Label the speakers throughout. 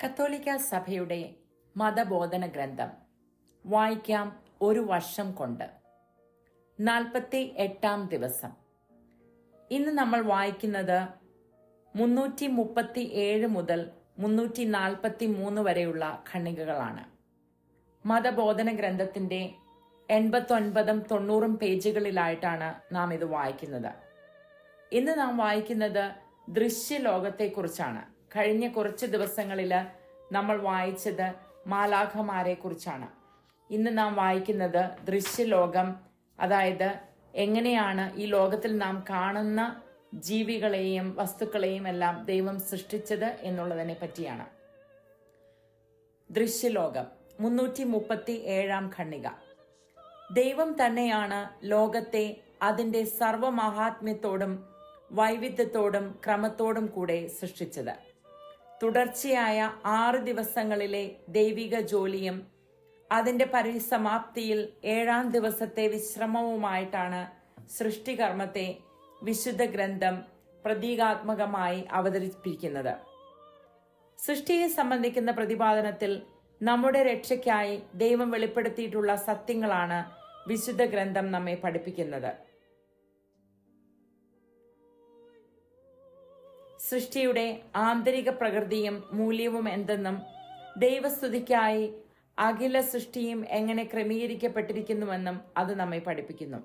Speaker 1: കത്തോലിക്ക സഭയുടെ മതബോധന ഗ്രന്ഥം വായിക്കാം ഒരു വർഷം കൊണ്ട്. നാൽപ്പത്തി എട്ടാം ദിവസം. ഇന്ന് നമ്മൾ വായിക്കുന്നത് മുന്നൂറ്റി മുപ്പത്തി ഏഴ് മുതൽ മുന്നൂറ്റി നാൽപ്പത്തി മൂന്ന് വരെയുള്ള ഖണ്ണികകളാണ് മതബോധന ഗ്രന്ഥത്തിന്റെ എൺപത്തൊൻപതും തൊണ്ണൂറും പേജുകളിലായിട്ടാണ് നാം ഇത് വായിക്കുന്നത്. ഇന്ന് നാം വായിക്കുന്നത് ദൃശ്യലോകത്തെക്കുറിച്ചാണ്. കഴിഞ്ഞ കുറച്ച് ദിവസങ്ങളിൽ നമ്മൾ വായിച്ചത് മാലാഖമാരെ കുറിച്ചാണ് ഇന്ന് നാം വായിക്കുന്നത് ദൃശ്യലോകം അതായത് എങ്ങനെയാണ് ഈ ലോകത്തിൽ നാം കാണുന്ന ജീവികളെയും വസ്തുക്കളെയും എല്ലാം ദൈവം സൃഷ്ടിച്ചത് എന്നുള്ളതിനെ പറ്റിയാണ്. ദൃശ്യലോകം മുന്നൂറ്റി മുപ്പത്തി ഏഴാം ഖണ്ണിക ദൈവം തന്നെയാണ് ലോകത്തെ അതിന്റെ സർവമഹാത്മ്യത്തോടും വൈവിധ്യത്തോടും ക്രമത്തോടും കൂടെ സൃഷ്ടിച്ചത്. തുടർച്ചയായ ആറ് ദിവസങ്ങളിലെ ദൈവിക ജോലിയും അതിന്റെ പരിസമാപ്തിയിൽ ഏഴാം ദിവസത്തെ വിശ്രമവുമായിട്ടാണ് സൃഷ്ടികർമ്മത്തെ വിശുദ്ധ ഗ്രന്ഥം പ്രതീകാത്മകമായി അവതരിപ്പിക്കുന്നത്. സൃഷ്ടിയെ സംബന്ധിക്കുന്ന പ്രതിപാദനത്തിൽ നമ്മുടെ രക്ഷയ്ക്കായി ദൈവം വെളിപ്പെടുത്തിയിട്ടുള്ള സത്യങ്ങളാണ് വിശുദ്ധ ഗ്രന്ഥം നമ്മെ പഠിപ്പിക്കുന്നത്. സൃഷ്ടിയുടെ ആന്തരിക പ്രകൃതിയും മൂല്യവും എന്തെന്നും ദൈവസ്തുതിക്കായി അഖില സൃഷ്ടിയും എങ്ങനെ ക്രമീകരിക്കപ്പെട്ടിരിക്കുന്നുവെന്നും അത് നമ്മെ പഠിപ്പിക്കുന്നു.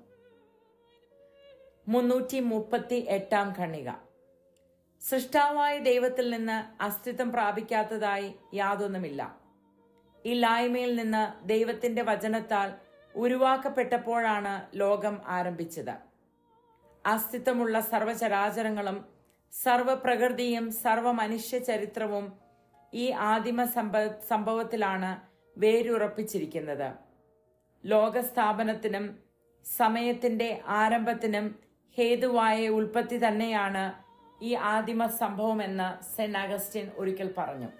Speaker 1: മുന്നൂറ്റി മുപ്പത്തി എട്ടാം ഖണ്ണിക സൃഷ്ടാവായ ദൈവത്തിൽ നിന്ന് അസ്തിത്വം പ്രാപിക്കാത്തതായി യാതൊന്നുമില്ല. ഇല്ലായ്മയിൽ നിന്ന് ദൈവത്തിന്റെ വചനത്താൽ ഉരുവാക്കപ്പെട്ടപ്പോഴാണ് ലോകം ആരംഭിച്ചത്. അസ്തിത്വമുള്ള സർവചരാചരങ്ങളും സർവപ്രകൃതിയും സർവ മനുഷ്യ ചരിത്രവും ഈ ആദിമ സംഭ സംഭവത്തിലാണ് വേരുറപ്പിച്ചിരിക്കുന്നത്. ലോകസ്ഥാപനത്തിനും സമയത്തിന്റെ ആരംഭത്തിനും ഹേതുവായ ഉൽപ്പത്തി തന്നെയാണ് ഈ ആദിമ സംഭവമെന്ന് സെന്റ് അഗസ്റ്റിൻ ഒരിക്കൽ പറഞ്ഞു.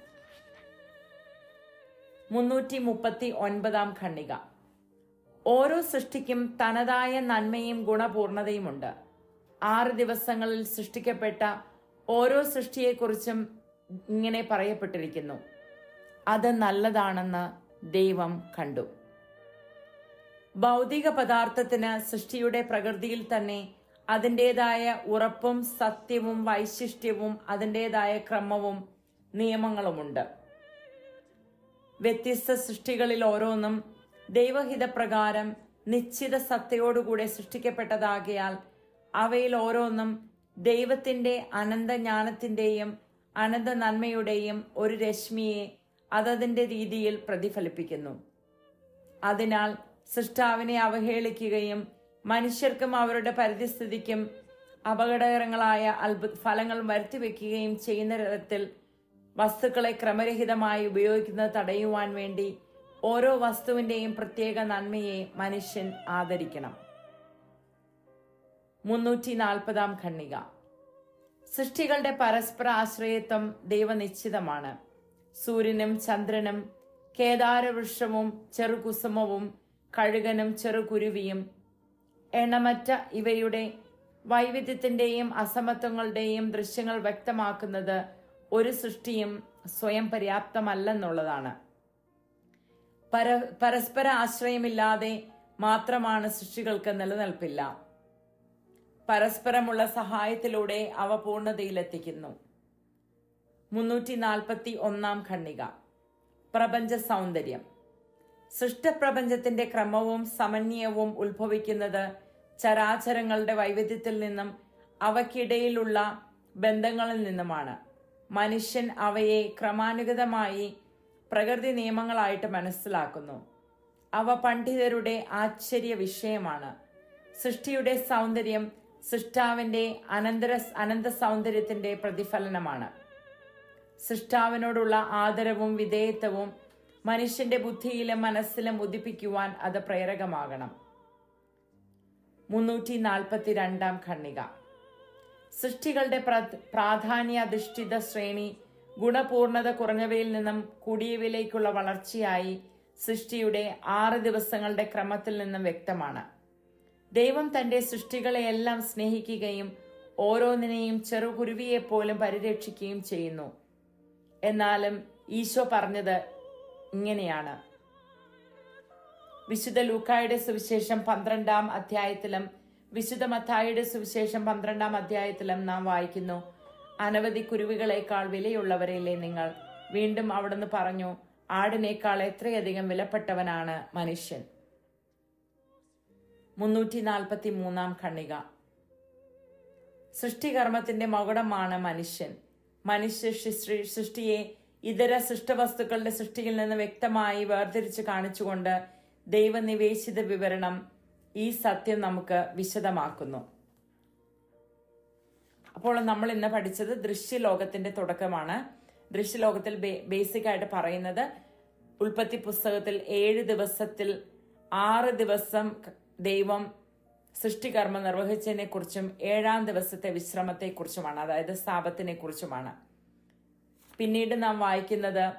Speaker 1: മുന്നൂറ്റി മുപ്പത്തി ഒൻപതാം ഖണ്ണിക ഓരോ സൃഷ്ടിക്കും തനതായ നന്മയും ഗുണപൂർണതയുമുണ്ട്. ആറ് ദിവസങ്ങളിൽ സൃഷ്ടിക്കപ്പെട്ട ഓരോ സൃഷ്ടിയെക്കുറിച്ചും ഇങ്ങനെ പറയപ്പെട്ടിരിക്കുന്നു. അത് നല്ലതാണെന്ന് ദൈവം കണ്ടു. ഭൗതിക പദാർത്ഥത്തിന് സൃഷ്ടിയുടെ പ്രകൃതിയിൽ തന്നെ അതിന്റെതായ ഉറപ്പും സത്യവും വൈശിഷ്ട്യവും അതിന്റെതായ ക്രമവും നിയമങ്ങളുമുണ്ട്. വ്യത്യസ്ത സൃഷ്ടികളിൽ ഓരോന്നും ദൈവഹിതപ്രകാരം നിശ്ചിത സത്തയോടുകൂടെ സൃഷ്ടിക്കപ്പെട്ടതാകയാൽ അവയിൽ ഓരോന്നും ദൈവത്തിന്റെ അനന്തജ്ഞാനത്തിന്റെയും അനന്ത നന്മയുടെയും ഒരു രശ്മിയെ അതതിന്റെ രീതിയിൽ പ്രതിഫലിപ്പിക്കുന്നു. അതിനാൽ സൃഷ്ടാവിനെ അവഹേളിക്കുകയും മനുഷ്യർക്കും അവരുടെ പരിസ്ഥിതിക്കും അപകടകരങ്ങളായ അത്ഭുത ഫലങ്ങൾ വരുത്തിവെക്കുകയും ചെയ്യുന്ന തരത്തിൽ വസ്തുക്കളെ ക്രമരഹിതമായി ഉപയോഗിക്കുന്നത് തടയുവാൻ വേണ്ടി ഓരോ വസ്തുവിന്റെയും പ്രത്യേക നന്മയെ മനുഷ്യൻ ആദരിക്കണം. മുന്നൂറ്റി നാൽപ്പതാം ഖണ്ണിക സൃഷ്ടികളുടെ പരസ്പര ആശ്രയത്വം ദൈവനിശ്ചിതമാണ്. സൂര്യനും ചന്ദ്രനും കേദാരവൃക്ഷവും ചെറുകുസുമവും കഴുകനും ചെറുകുരുവിയും എണ്ണമറ്റ ഇവയുടെ വൈവിധ്യത്തിന്റെയും അസമത്വങ്ങളുടെയും ദൃശ്യങ്ങൾ വ്യക്തമാക്കുന്നത് ഒരു സൃഷ്ടിയും സ്വയം പര്യാപ്തമല്ലെന്നുള്ളതാണ്. പര പരസ്പര ആശ്രയമില്ലാതെ മാത്രമാണ് സൃഷ്ടികൾക്ക് നിലനിൽപ്പില്ല. പരസ്പരമുള്ള സഹായത്തിലൂടെ അവ പൂർണതയിലെത്തിക്കുന്നു. മുന്നൂറ്റി നാൽപ്പത്തി ഒന്നാം ഖണ്ണിക പ്രപഞ്ച സൗന്ദര്യം. സൃഷ്ടപ്രപഞ്ചത്തിന്റെ ക്രമവും സമന്വയവും ഉത്ഭവിക്കുന്നത് ചരാചരങ്ങളുടെ വൈവിധ്യത്തിൽ നിന്നും അവക്കിടയിലുള്ള ബന്ധങ്ങളിൽ നിന്നുമാണ്. മനുഷ്യൻ അവയെ ക്രമാനുഗതമായി പ്രകൃതി നിയമങ്ങളായിട്ട് മനസ്സിലാക്കുന്നു. അവ പണ്ഡിതരുടെ ആശ്ചര്യ വിഷയമാണ് സൃഷ്ടിയുടെ സൗന്ദര്യം സൃഷ്ടാവിന്റെ അനന്തര അനന്ത സൗന്ദര്യത്തിന്റെ പ്രതിഫലനമാണ്. സൃഷ്ടാവിനോടുള്ള ആദരവും വിധേയത്വവും മനുഷ്യന്റെ ബുദ്ധിയിലും മനസ്സിലും ഉദിപ്പിക്കുവാൻ അത് പ്രേരകമാകണം. മുന്നൂറ്റി നാൽപ്പത്തി രണ്ടാം ഖണ്ണിക സൃഷ്ടികളുടെ പ്രാധാന്യാധിഷ്ഠിത ശ്രേണി ഗുണപൂർണത കുറഞ്ഞവയിൽ നിന്നും കൂടിയവയിലേക്കുള്ള വളർച്ചയായി സൃഷ്ടിയുടെ ആറ് ദിവസങ്ങളുടെ ക്രമത്തിൽ നിന്നും വ്യക്തമാണ്. ദൈവം തന്റെ സൃഷ്ടികളെയെല്ലാം സ്നേഹിക്കുകയും ഓരോന്നിനെയും ചെറുകുരുവിയെപ്പോലും പരിരക്ഷിക്കുകയും ചെയ്യുന്നു. എന്നാലും ഈശോ പറഞ്ഞത് ഇങ്ങനെയാണ്. വിശുദ്ധ ലൂക്കായുടെ സുവിശേഷം പന്ത്രണ്ടാം അധ്യായത്തിലും വിശുദ്ധ മത്തായിയുടെ സുവിശേഷം പന്ത്രണ്ടാം അധ്യായത്തിലും നാം വായിക്കുന്നു അനവധി കുരുവികളെക്കാൾ വിലയുള്ളവരല്ലേ നിങ്ങൾ? വീണ്ടും അവിടുന്ന് പറഞ്ഞു ആടിനേക്കാൾ എത്രയധികം വിലപ്പെട്ടവനാണ് മനുഷ്യൻ? മുന്നൂറ്റി നാൽപ്പത്തി മൂന്നാം ഖണ്ണിക സൃഷ്ടികർമ്മത്തിന്റെ മകുടമാണ് മനുഷ്യൻ. മനുഷ്യ സൃഷ്ടി- സൃഷ്ടിയെ ഇതര സൃഷ്ടവസ്തുക്കളുടെ സൃഷ്ടിയിൽ നിന്ന് വ്യക്തമായി വേർതിരിച്ച് കാണിച്ചുകൊണ്ട് ദൈവനിവേശിത വിവരണം ഈ സത്യം നമുക്ക് വിശദമാക്കുന്നു. അപ്പോൾ നമ്മൾ ഇന്ന് പഠിച്ചത് ദൃശ്യലോകത്തിന്റെ തുടക്കമാണ്. ദൃശ്യലോകത്തിൽ ബേസിക് ആയിട്ട് പറയുന്നത് ഉൽപ്പത്തി പുസ്തകത്തിൽ ഏഴ് ദിവസത്തിൽ ആറ് ദിവസം ദൈവം സൃഷ്ടികർമ്മം നിർവഹിച്ചതിനെ കുറിച്ചും ഏഴാം ദിവസത്തെ വിശ്രമത്തെ കുറിച്ചുമാണ് അതായത് സ്ഥാപത്തിനെ കുറിച്ചുമാണ് പിന്നീട് നാം വായിക്കുന്നത്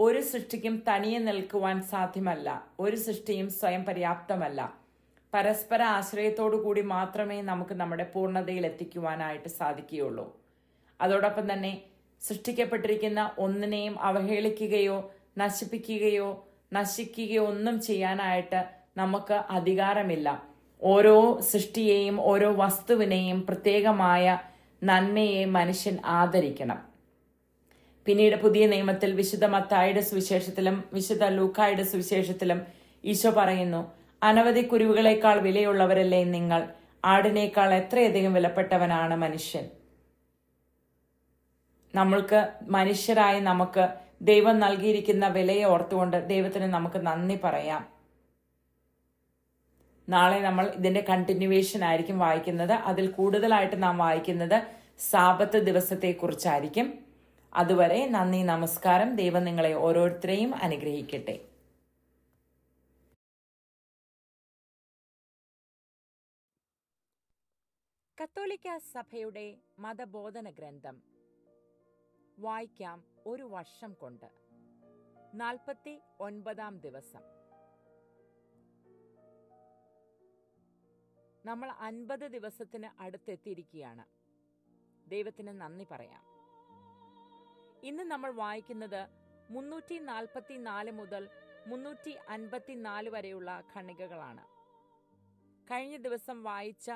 Speaker 1: ഒരു സൃഷ്ടിക്കും തനിയെ നിൽക്കുവാൻ സാധ്യമല്ല ഒരു സൃഷ്ടിയും സ്വയം പര്യാപ്തമല്ല. പരസ്പര ആശ്രയത്തോടു കൂടി മാത്രമേ നമുക്ക് നമ്മുടെ പൂർണതയിൽ എത്തിക്കുവാനായിട്ട് സാധിക്കുകയുള്ളൂ. അതോടൊപ്പം തന്നെ സൃഷ്ടിക്കപ്പെട്ടിരിക്കുന്ന ഒന്നിനെയും അവഹേളിക്കുകയോ നശിപ്പിക്കുകയോ നശിക്കുകയോ ഒന്നും ചെയ്യാനായിട്ട് നമുക്ക് അധികാരമില്ല. ഓരോ സൃഷ്ടിയെയും ഓരോ വസ്തുവിനെയും പ്രത്യേകമായ നന്മയെ മനുഷ്യൻ ആദരിക്കണം. പിന്നീട് പുതിയ നിയമത്തിൽ വിശുദ്ധ മത്തായുടെ സുവിശേഷത്തിലും വിശുദ്ധ ലൂക്കായുടെ സുവിശേഷത്തിലും ഈശോ പറയുന്നു അനവധി കുരുവുകളേക്കാൾ വിലയുള്ളവരല്ലേ നിങ്ങൾ? ആടിനേക്കാൾ എത്രയധികം വിലപ്പെട്ടവനാണ് മനുഷ്യൻ? നമ്മൾക്ക് മനുഷ്യരായി നമുക്ക് ദൈവം നൽകിയിരിക്കുന്ന വിലയെ ഓർത്തുകൊണ്ട് ദൈവത്തിന് നമുക്ക് നന്ദി പറയാം. നാളെ നമ്മൾ ഇതിന്റെ കണ്ടിന്യൂവേഷൻ ആയിരിക്കും വായിക്കുന്നത്. അതിൽ കൂടുതലായിട്ട് നാം വായിക്കുന്നത് സാപത്ത് ദിവസത്തെ കുറിച്ചായിരിക്കും അതുവരെ നന്ദി നമസ്കാരം. ദൈവം നിങ്ങളെ ഓരോരുത്തരെയും അനുഗ്രഹിക്കട്ടെ. കത്തോലിക്ക സഭയുടെ മതബോധന ഗ്രന്ഥം വായിക്കാം ഒരു വർഷം കൊണ്ട്. നാൽപ്പത്തി ഒൻപതാം ദിവസം. നമ്മൾ അൻപത് ദിവസത്തിന് അടുത്തെത്തിയിരിക്കുകയാണ്. ദൈവത്തിന് നന്ദി പറയാം. ഇന്ന് നമ്മൾ വായിക്കുന്നത് മുന്നൂറ്റി നാൽപ്പത്തി നാല് മുതൽ മുന്നൂറ്റി അൻപത്തിനാല് വരെയുള്ള ഖണ്ണികകളാണ് കഴിഞ്ഞ ദിവസം വായിച്ച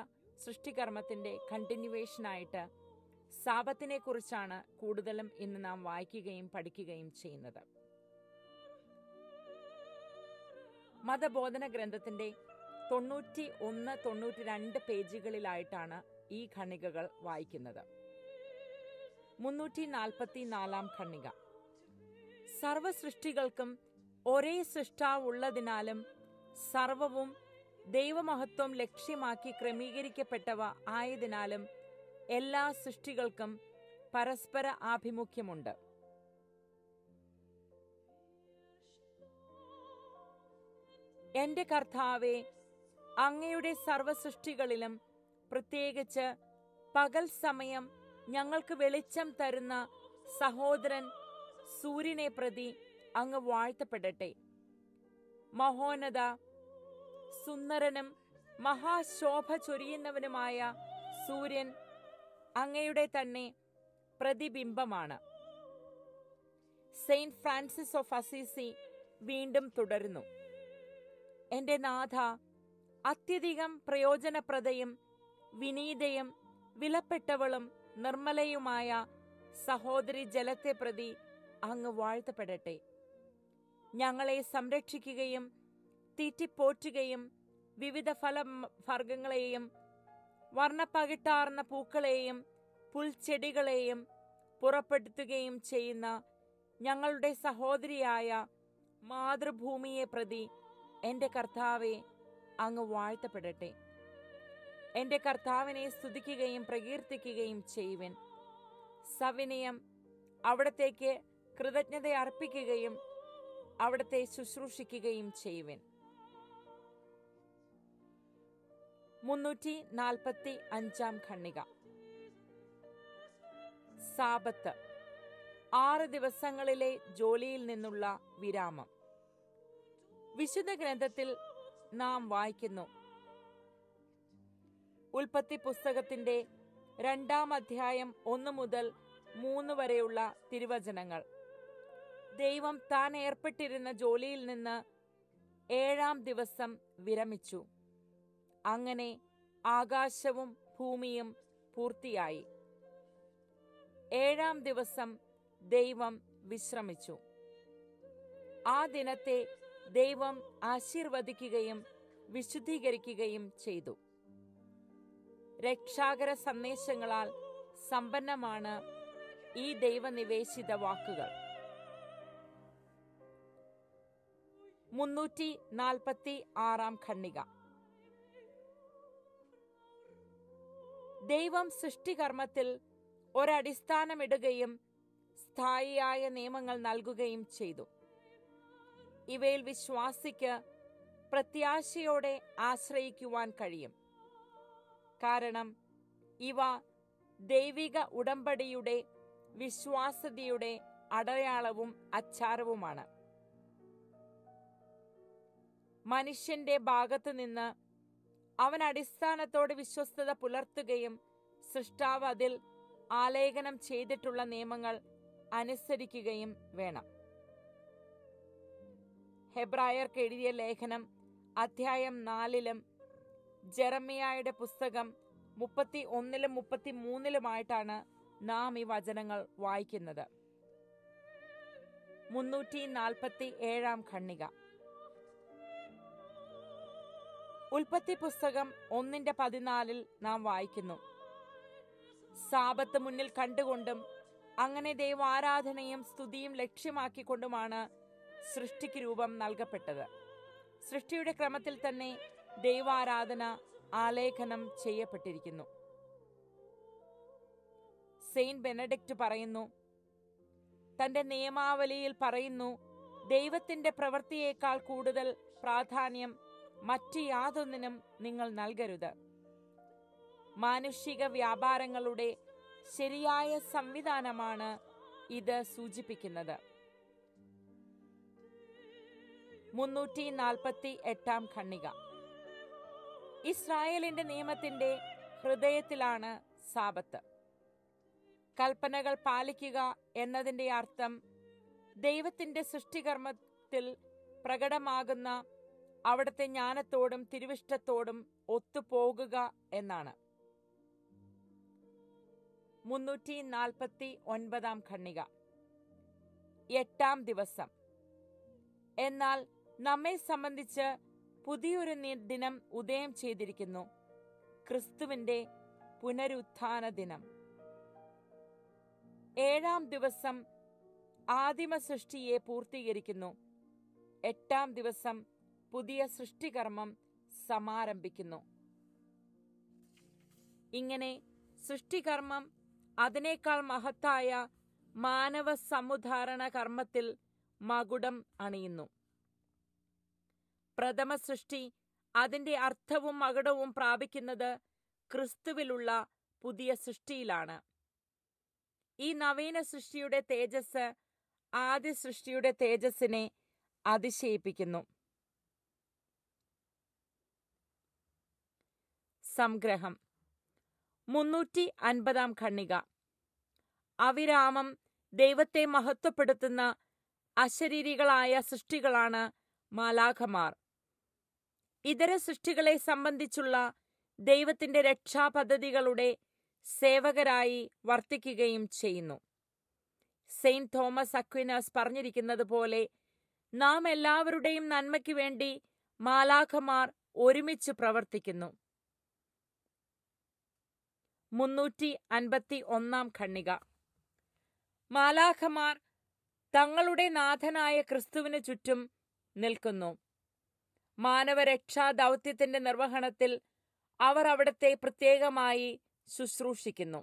Speaker 1: സൃഷ്ടികർമ്മത്തിന്റെ കണ്ടിന്യൂവേഷനായിട്ട് സാപത്തിനെ കുറിച്ചാണ് കൂടുതലും ഇന്ന് നാം വായിക്കുകയും പഠിക്കുകയും ചെയ്യുന്നത്. മതബോധന ഗ്രന്ഥത്തിന്റെ തൊണ്ണൂറ്റി ഒന്ന് തൊണ്ണൂറ്റി രണ്ട് പേജുകളിലായിട്ടാണ് ഈ ഖണ്ണികകൾ വായിക്കുന്നത്. മുന്നൂറ്റി നാൽപ്പത്തി നാലാം ഖണ്ണിക സർവസൃഷ്ടികൾക്കും ഒരേ സൃഷ്ടാവുള്ളതിനാലും സർവവും ദൈവമഹത്വം ലക്ഷ്യമാക്കി ക്രമീകരിക്കപ്പെട്ടവ ആയതിനാലും എല്ലാ സൃഷ്ടികൾക്കും പരസ്പര ആഭിമുഖ്യമുണ്ട്. എന്റെ കർത്താവെ അങ്ങയുടെ സർവസൃഷ്ടികളിലും പ്രത്യേകിച്ച് പകൽ സമയം ഞങ്ങൾക്ക് വെളിച്ചം തരുന്ന സഹോദരൻ സൂര്യനെ പ്രതി അങ്ങ് വാഴ്ത്തപ്പെടട്ടെ. മഹോന്നത സുന്ദരനും മഹാശോഭ ചൊരിയുന്നവനുമായ സൂര്യൻ അങ്ങയുടെ തന്നെ പ്രതിബിംബമാണ്. സെയിന്റ് ഫ്രാൻസിസ് ഓഫ് അസീസി വീണ്ടും തുടരുന്നു. എന്റെ നാഥ അത്യധികം പ്രയോജനപ്രദയും വിനീതയും വിലപ്പെട്ടവളും നിർമ്മലയുമായ സഹോദരി ജലത്തെ പ്രതി അങ്ങ് വാഴ്ത്തപ്പെടട്ടെ. ഞങ്ങളെ സംരക്ഷിക്കുകയും തീറ്റിപ്പോറ്റുകയും വിവിധ ഫല വർഗങ്ങളെയും വർണപ്പകിട്ടാർന്ന പൂക്കളെയും പുൽച്ചെടികളെയും പുറപ്പെടുത്തുകയും ചെയ്യുന്ന ഞങ്ങളുടെ സഹോദരിയായ മാതൃഭൂമിയെ പ്രതി എന്റെ കർത്താവെ അങ്ങ് വാഴ്ത്തപ്പെടട്ടെ. എന്റെ കർത്താവിനെ സ്തുതിക്കുകയും പ്രകീർത്തിക്കുകയും ചെയ്യുവൻ. സവിനയം അവിടത്തേക്ക് കൃതജ്ഞത അർപ്പിക്കുകയും അവിടത്തെ ശുശ്രൂഷിക്കുകയും ചെയ്യുവൻ. മുന്നൂറ്റി നാൽപ്പത്തി അഞ്ചാം ഖണ്ണിക സാപത്ത് ആറ് ദിവസങ്ങളിലെ ജോലിയിൽ നിന്നുള്ള വിരാമം. വിശുദ്ധ ഗ്രന്ഥത്തിൽ നാം വായിക്കുന്നു. ഉൽപ്പത്തി പുസ്തകത്തിന്റെ രണ്ടാം അധ്യായം ഒന്ന് മുതൽ മൂന്ന് വരെയുള്ള തിരുവചനങ്ങൾ. ദൈവം താൻ ഏർപ്പെട്ടിരുന്ന ജോലിയിൽ നിന്ന് ഏഴാം ദിവസം വിരമിച്ചു. അങ്ങനെ ആകാശവും ഭൂമിയും പൂർത്തിയായി. ഏഴാം ദിവസം ദൈവം വിശ്രമിച്ചു. ആ ദിനത്തെ ദൈവം ആശീർവദിക്കുകയും വിശുദ്ധീകരിക്കുകയും ചെയ്തു. രക്ഷാകര സന്ദേശങ്ങളാൽ സമ്പന്നമാണ് ഈ ദൈവനിവേശിത വാക്കുകൾ. മുന്നൂറ്റി നാൽപ്പത്തി ആറാം ഖണ്ണിക ദൈവം സൃഷ്ടികർമ്മത്തിൽ ഒരടിസ്ഥാനമിടുകയും സ്ഥായിയായ നിയമങ്ങൾ നൽകുകയും ചെയ്തു. ഇവയിൽ വിശ്വാസിക്ക് പ്രത്യാശയോടെ ആശ്രയിക്കുവാൻ കഴിയും. കാരണം ഇവ ദൈവിക ഉടമ്പടിയുടെ വിശ്വാസതയുടെ അടയാളവും അച്ചാരവുമാണ്. മനുഷ്യന്റെ ഭാഗത്തു നിന്ന് അവൻ അടിസ്ഥാനത്തോട് വിശ്വസ്തത പുലർത്തുകയും സൃഷ്ടാവ് അതിൽ ആലേഖനം ചെയ്തിട്ടുള്ള നിയമങ്ങൾ അനുസരിക്കുകയും വേണം. ഹെബ്രായർക്ക് എഴുതിയ ലേഖനം അധ്യായം നാലിലും ജെറമിയായുടെ പുസ്തകം മുപ്പത്തി ഒന്നിലും മുപ്പത്തി മൂന്നിലുമായിട്ടാണ് നാം ഈ വചനങ്ങൾ വായിക്കുന്നത്. മുന്നൂറ്റി നാൽപ്പത്തി ഏഴാം ഖണ്ണിക ഉൽപ്പത്തി പുസ്തകം ഒന്നിന്റെ പതിനാലിൽ നാം വായിക്കുന്നു. സാപത്ത് മുന്നിൽ കണ്ടുകൊണ്ടും അങ്ങനെ ദൈവാരാധനയും സ്തുതിയും ലക്ഷ്യമാക്കിക്കൊണ്ടുമാണ് സൃഷ്ടിക്ക് രൂപം നൽകപ്പെട്ടത്. സൃഷ്ടിയുടെ ക്രമത്തിൽ തന്നെ ദൈവാരാധന ആലേഖനം ചെയ്യപ്പെട്ടിരിക്കുന്നു. സെയിന്റ് ബെനഡിക്റ്റ് പറയുന്നു തന്റെ നിയമാവലിയിൽ പറയുന്നു ദൈവത്തിന്റെ പ്രവൃത്തിയേക്കാൾ കൂടുതൽ പ്രാധാന്യം മറ്റ് യാതൊന്നിനും നിങ്ങൾ നൽകരുത്. മാനുഷിക വ്യാപാരങ്ങളുടെ ശരിയായ സംവിധാനമാണ് ഇത് സൂചിപ്പിക്കുന്നത്. മുന്നൂറ്റി നാൽപ്പത്തി എട്ടാം ഖണ്ണിക ഇസ്രായേലിന്റെ നിയമത്തിന്റെ ഹൃദയത്തിലാണ് സാപത്ത് കൽപ്പനകൾ പാലിക്കുക എന്നതിന്റെ അർത്ഥം ദൈവത്തിന്റെ സൃഷ്ടികർമ്മത്തിൽ പ്രകടമാകുന്ന അവിടുത്തെ ജ്ഞാനത്തോടും തിരുവിഷ്ടത്തോടും ഒത്തുപോകുക എന്നാണ്. മുന്നൂറ്റി നാൽപ്പത്തി ഒൻപതാം ഖണ്ണിക എട്ടാം ദിവസം. എന്നാൽ നമ്മെ സംബന്ധിച്ച് പുതിയൊരു ദിനം ഉദയം ചെയ്തിരിക്കുന്നു. ക്രിസ്തുവിന്റെ പുനരുത്ഥാന ദിനം. ഏഴാം ദിവസം ആദിമ സൃഷ്ടിയെ പൂർത്തീകരിക്കുന്നു. എട്ടാം ദിവസം പുതിയ സൃഷ്ടികർമ്മം സമാരംഭിക്കുന്നു. ഇങ്ങനെ സൃഷ്ടികർമ്മം അതിനേക്കാൾ മഹത്തായ മാനവ സമുദ്ധാരണ കർമ്മത്തിൽ മകുടം അണിയുന്നു. പ്രഥമ സൃഷ്ടി അതിന്റെ അർത്ഥവും മകടവും പ്രാപിക്കുന്നത് ക്രിസ്തുവിലുള്ള പുതിയ സൃഷ്ടിയിലാണ്. ഈ നവീന സൃഷ്ടിയുടെ തേജസ് ആദ്യ സൃഷ്ടിയുടെ തേജസ്സിനെ അതിശയിപ്പിക്കുന്നു. സംഗ്രഹം. മുന്നൂറ്റി അൻപതാം ഖണ്ണിക അവിരാമം ദൈവത്തെ മഹത്വപ്പെടുത്തുന്ന അശരീരികളായ സൃഷ്ടികളാണ് മാലാഖമാർ. ഇതര സൃഷ്ടികളെ സംബന്ധിച്ചുള്ള ദൈവത്തിന്റെ രക്ഷാപദ്ധതികളുടെ സേവകരായി വർത്തിക്കുകയും ചെയ്യുന്നു. സെയിന്റ് തോമസ് അക്വിനാസ് പറഞ്ഞിരിക്കുന്നത് പോലെ നാം എല്ലാവരുടെയും നന്മയ്ക്ക് വേണ്ടി മാലാഖമാർ ഒരുമിച്ച് പ്രവർത്തിക്കുന്നു. മുന്നൂറ്റി അൻപത്തി ഒന്നാം ഖണ്ണിക മാലാഖമാർ തങ്ങളുടെ നാഥനായ ക്രിസ്തുവിന് ചുറ്റും നിൽക്കുന്നു. മാനവരക്ഷാ ദൗത്യത്തിന്റെ നിർവഹണത്തിൽ അവർ അവിടത്തെ പ്രത്യേകമായി ശുശ്രൂഷിക്കുന്നു.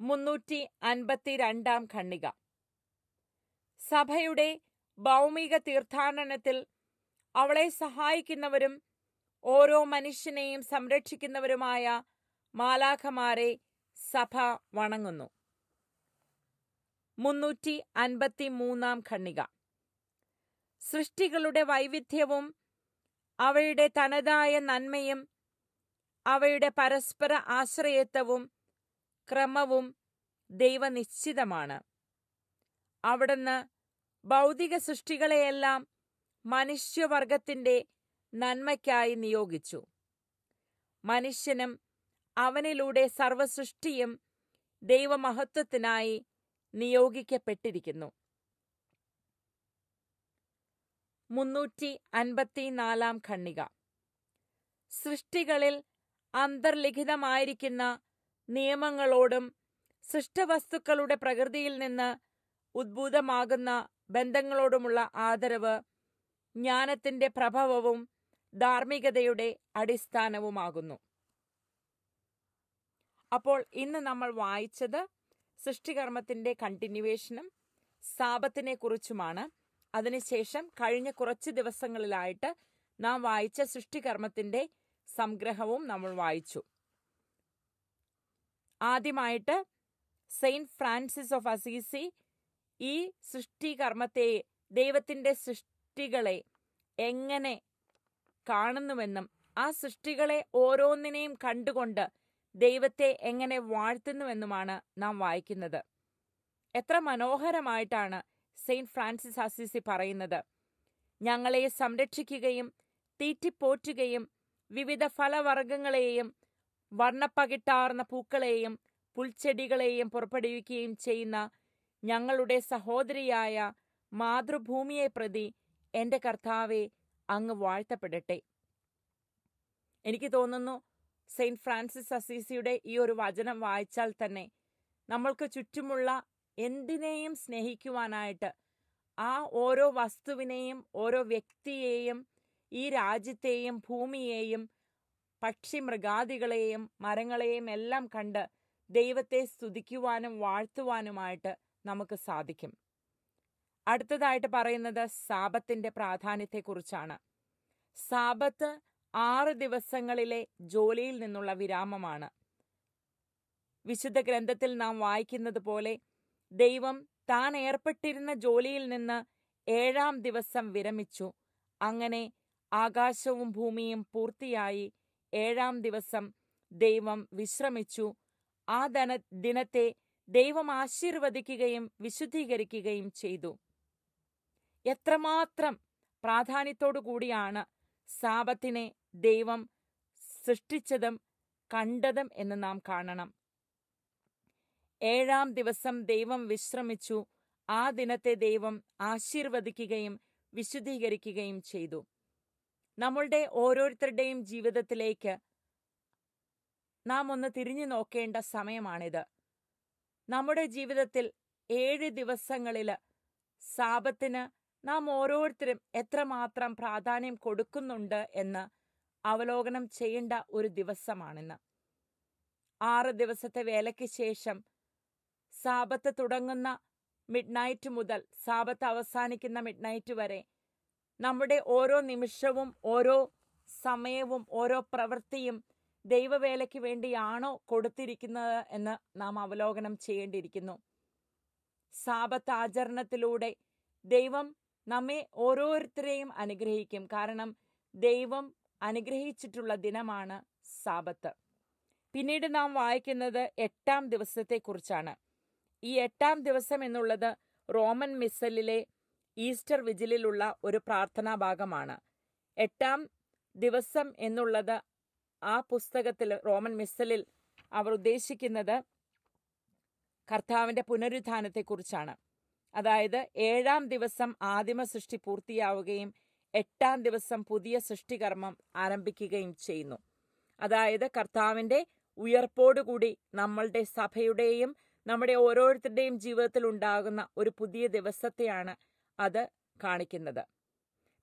Speaker 1: മുന്നൂറ്റി അൻപത്തിരണ്ടാം ഖണ്ണിക സഭയുടെ ഭൗമിക തീർത്ഥാടനത്തിൽ അവളെ സഹായിക്കുന്നവരും ഓരോ മനുഷ്യനെയും സംരക്ഷിക്കുന്നവരുമായ മാലാഖമാരെ സഭ വണങ്ങുന്നു. മുന്നൂറ്റി അൻപത്തി മൂന്നാം ഖണ്ണിക സൃഷ്ടികളുടെ വൈവിധ്യവും അവയുടെ തനതായ നന്മയും അവയുടെ പരസ്പര ആശ്രയത്വവും ക്രമവും ദൈവനിശ്ചിതമാണ്. അവിടുന്ന് ഭൗതിക സൃഷ്ടികളെയെല്ലാം മനുഷ്യവർഗത്തിന്റെ നന്മയ്ക്കായി നിയോഗിച്ചു. മനുഷ്യനും അവനിലൂടെ സർവസൃഷ്ടിയും ദൈവമഹത്വത്തിനായി നിയോഗിക്കപ്പെട്ടിരിക്കുന്നു. മുന്നൂറ്റി അൻപത്തിനാലാം ഖണ്ണിക സൃഷ്ടികളിൽ അന്തർലിഖിതമായിരിക്കുന്ന നിയമങ്ങളോടും സൃഷ്ടവസ്തുക്കളുടെ പ്രകൃതിയിൽ നിന്ന് ഉദ്ഭൂതമാകുന്ന ബന്ധങ്ങളോടുമുള്ള ആദരവ് ജ്ഞാനത്തിന്റെ പ്രഭവവും ധാർമ്മികതയുടെ അടിസ്ഥാനവുമാകുന്നു. അപ്പോൾ ഇന്ന് നമ്മൾ വായിച്ചത് സൃഷ്ടികർമ്മത്തിന്റെ കണ്ടിന്യൂവേഷനും സാപത്തിനെ കുറിച്ചുമാണ് അതിനുശേഷം കഴിഞ്ഞ കുറച്ച് ദിവസങ്ങളിലായിട്ട് നാം വായിച്ച സൃഷ്ടികർമ്മത്തിന്റെ സംഗ്രഹവും നമ്മൾ വായിച്ചു. ആദ്യമായിട്ട് സെയിന്റ് ഫ്രാൻസിസ് ഓഫ് അസീസി ഈ സൃഷ്ടികർമ്മത്തെ ദൈവത്തിന്റെ സൃഷ്ടികളെ എങ്ങനെ കാണുന്നുവെന്നും ആ സൃഷ്ടികളെ ഓരോന്നിനെയും കണ്ടുകൊണ്ട് ദൈവത്തെ എങ്ങനെ വാഴ്ത്തുന്നുവെന്നുമാണ് നാം വായിക്കുന്നത്. എത്ര മനോഹരമായിട്ടാണ് സെയിന്റ് ഫ്രാൻസിസ് അസിസി പറയുന്നത്. ഞങ്ങളെ സംരക്ഷിക്കുകയും തീറ്റിപ്പോറ്റുകയും വിവിധ ഫലവർഗങ്ങളെയും വർണപ്പകിട്ടാർന്ന പൂക്കളെയും പുൽച്ചെടികളെയും പുറപ്പെടുവിക്കുകയും ചെയ്യുന്ന ഞങ്ങളുടെ സഹോദരിയായ മാതൃഭൂമിയെ പ്രതി എന്റെ കർത്താവെ അങ്ങ് വാഴ്ത്തപ്പെടട്ടെ. എനിക്ക് തോന്നുന്നു സെയിന്റ് ഫ്രാൻസിസ് അസീസിയുടെ ഈ ഒരു വചനം വായിച്ചാൽ തന്നെ നമ്മൾക്ക് ചുറ്റുമുള്ള എന്തിനേയും സ്നേഹിക്കുവാനായിട്ട്. ആ ഓരോ വസ്തുവിനെയും ഓരോ വ്യക്തിയെയും ഈ രാജ്യത്തെയും ഭൂമിയെയും പക്ഷി മൃഗാദികളെയും മരങ്ങളെയും എല്ലാം കണ്ട് ദൈവത്തെ സ്തുതിക്കുവാനും വാഴ്ത്തുവാനുമായിട്ട് നമുക്ക് സാധിക്കും. അടുത്തതായിട്ട് പറയുന്നത് സാപത്തിന്റെ പ്രാധാന്യത്തെക്കുറിച്ചാണ്. സാപത്ത് ആറ് ദിവസങ്ങളിലെ ജോലിയിൽ നിന്നുള്ള വിരാമമാണ്. വിശുദ്ധ ഗ്രന്ഥത്തിൽ നാം വായിക്കുന്നത് പോലെ ദൈവം താൻ ഏർപ്പെട്ടിരുന്ന ജോലിയിൽ നിന്ന് ഏഴാം ദിവസം വിരമിച്ചു. അങ്ങനെ ആകാശവും ഭൂമിയും പൂർത്തിയായി ഏഴാം ദിവസം ദൈവം വിശ്രമിച്ചു. ആ ധന ദിനത്തെ ദൈവം ആശീർവദിക്കുകയും വിശുദ്ധീകരിക്കുകയും ചെയ്തു. എത്രമാത്രം പ്രാധാന്യത്തോടു കൂടിയാണ് സാപത്തിനെ ദൈവം സൃഷ്ടിച്ചതും കണ്ടതും എന്ന് നാം കാണണം. ഏഴാം ദിവസം ദൈവം വിശ്രമിച്ചു. ആ ദിനത്തെ ദൈവം ആശീർവദിക്കുകയും വിശുദ്ധീകരിക്കുകയും ചെയ്തു. നമ്മളുടെ ഓരോരുത്തരുടെയും ജീവിതത്തിലേക്ക് നാം ഒന്ന് തിരിഞ്ഞു നോക്കേണ്ട സമയമാണിത്. നമ്മുടെ ജീവിതത്തിൽ ഏഴ് ദിവസങ്ങളിൽ സാപത്തിന് നാം ഓരോരുത്തരും എത്രമാത്രം പ്രാധാന്യം കൊടുക്കുന്നുണ്ട് എന്ന് അവലോകനം ചെയ്യേണ്ട ഒരു ദിവസമാണിന്ന്. ആറ് ദിവസത്തെ വേലയ്ക്ക് ശേഷം സാപത്ത് തുടങ്ങുന്ന മിഡ് നൈറ്റ് മുതൽ സാപത്ത് അവസാനിക്കുന്ന മിഡ് നൈറ്റ് വരെ നമ്മുടെ ഓരോ നിമിഷവും ഓരോ സമയവും ഓരോ പ്രവൃത്തിയും ദൈവവേലയ്ക്ക് വേണ്ടിയാണോ കൊടുത്തിരിക്കുന്നത് എന്ന് നാം അവലോകനം ചെയ്യേണ്ടിയിരിക്കുന്നു. സാപത്ത് ആചരണത്തിലൂടെ ദൈവം നമ്മെ ഓരോരുത്തരെയും അനുഗ്രഹിക്കും. കാരണം ദൈവം അനുഗ്രഹിച്ചിട്ടുള്ള ദിനമാണ് സാപത്ത്. പിന്നീട് നാം വായിക്കുന്നത് എട്ടാം ദിവസത്തെക്കുറിച്ചാണ്. ഈ എട്ടാം ദിവസം എന്നുള്ളത് റോമൻ മിസലിലെ ഈസ്റ്റർ വിജിലിലുള്ള ഒരു പ്രാർത്ഥനാ ഭാഗമാണ്. എട്ടാം ദിവസം എന്നുള്ളത് ആ പുസ്തകത്തിൽ റോമൻ മിസലിൽ അവർ ഉദ്ദേശിക്കുന്നത് കർത്താവിന്റെ പുനരുത്ഥാനത്തെക്കുറിച്ചാണ്. അതായത് ഏഴാം ദിവസം ആദിമ സൃഷ്ടി പൂർത്തിയാവുകയും എട്ടാം ദിവസം പുതിയ സൃഷ്ടികർമ്മം ആരംഭിക്കുകയും ചെയ്യുന്നു. അതായത് കർത്താവിന്റെ ഉയർപ്പോടുകൂടി നമ്മളുടെ സഭയുടെയും നമ്മുടെ ഓരോരുത്തരുടെയും ജീവിതത്തിൽ ഉണ്ടാകുന്ന ഒരു പുതിയ ദിവസത്തെയാണ് അത് കാണിക്കുന്നത്.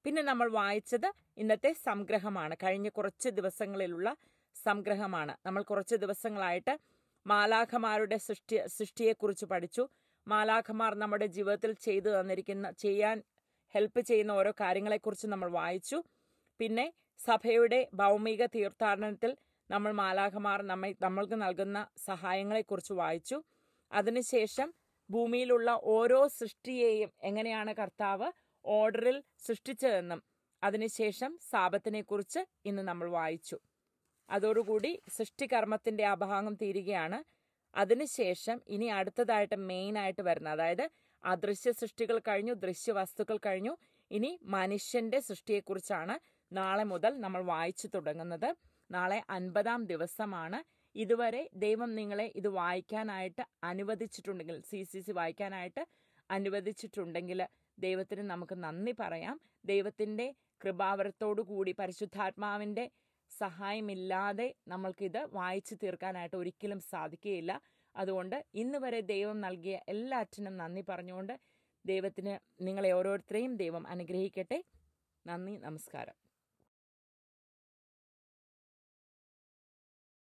Speaker 1: പിന്നെ നമ്മൾ വായിച്ചത് ഇന്നത്തെ സംഗ്രഹമാണ്. കഴിഞ്ഞ കുറച്ച് ദിവസങ്ങളിലുള്ള സംഗ്രഹമാണ്. നമ്മൾ കുറച്ച് ദിവസങ്ങളായിട്ട് മാലാഖമാരുടെ സൃഷ്ടി സൃഷ്ടിയെക്കുറിച്ച് പഠിച്ചു. മാലാഖമാർ നമ്മുടെ ജീവിതത്തിൽ ചെയ്തു തന്നിരിക്കുന്ന ചെയ്യാൻ ഹെൽപ്പ് ചെയ്യുന്ന ഓരോ കാര്യങ്ങളെക്കുറിച്ച് നമ്മൾ വായിച്ചു. പിന്നെ സഭയുടെ ഭൗമിക തീർത്ഥാടനത്തിൽ നമ്മൾ മാലാഖമാർ നമ്മെ നമ്മൾക്ക് നൽകുന്ന സഹായങ്ങളെക്കുറിച്ച് വായിച്ചു. അതിനുശേഷം ഭൂമിയിലുള്ള ഓരോ സൃഷ്ടിയെയും എങ്ങനെയാണ് കർത്താവ് ഓർഡറിൽ സൃഷ്ടിച്ചതെന്നും അതിനുശേഷം സാപത്തിനെക്കുറിച്ച് ഇന്ന് നമ്മൾ വായിച്ചു. അതോടുകൂടി സൃഷ്ടികർമ്മത്തിന്റെ അഭാഗം ഭാഗം തീരുകയാണ് അതിനുശേഷം ഇനി അടുത്തതായിട്ട് മെയിൻ ആയിട്ട് വരുന്ന അതായത് അദൃശ്യ സൃഷ്ടികൾ കഴിഞ്ഞു ദൃശ്യ വസ്തുക്കൾ കഴിഞ്ഞു. ഇനി മനുഷ്യന്റെ സൃഷ്ടിയെക്കുറിച്ചാണ് നാളെ മുതൽ നമ്മൾ വായിച്ചു തുടങ്ങുന്നത്. നാളെ അൻപതാം ദിവസമാണ് ഇതുവരെ ദൈവം നിങ്ങളെ ഇത് വായിക്കാനായിട്ട് അനുവദിച്ചിട്ടുണ്ടെങ്കിൽ സി സി സി വായിക്കാനായിട്ട് അനുവദിച്ചിട്ടുണ്ടെങ്കിൽ ദൈവത്തിന് നമുക്ക് നന്ദി പറയാം. ദൈവത്തിന്റെ കൃപാവരത്തോടു കൂടി പരിശുദ്ധാത്മാവിന്റെ സഹായമില്ലാതെ നമ്മൾക്കിത് വായിച്ചു തീർക്കാനായിട്ട് ഒരിക്കലും സാധിക്കുകയില്ല. അതുകൊണ്ട് ഇന്ന് വരെ ദൈവം നൽകിയ എല്ലാറ്റിനും നന്ദി പറഞ്ഞുകൊണ്ട് ദൈവത്തിന് നിങ്ങളെ ഓരോരുത്തരെയും ദൈവം അനുഗ്രഹിക്കട്ടെ. നന്ദി നമസ്കാരം.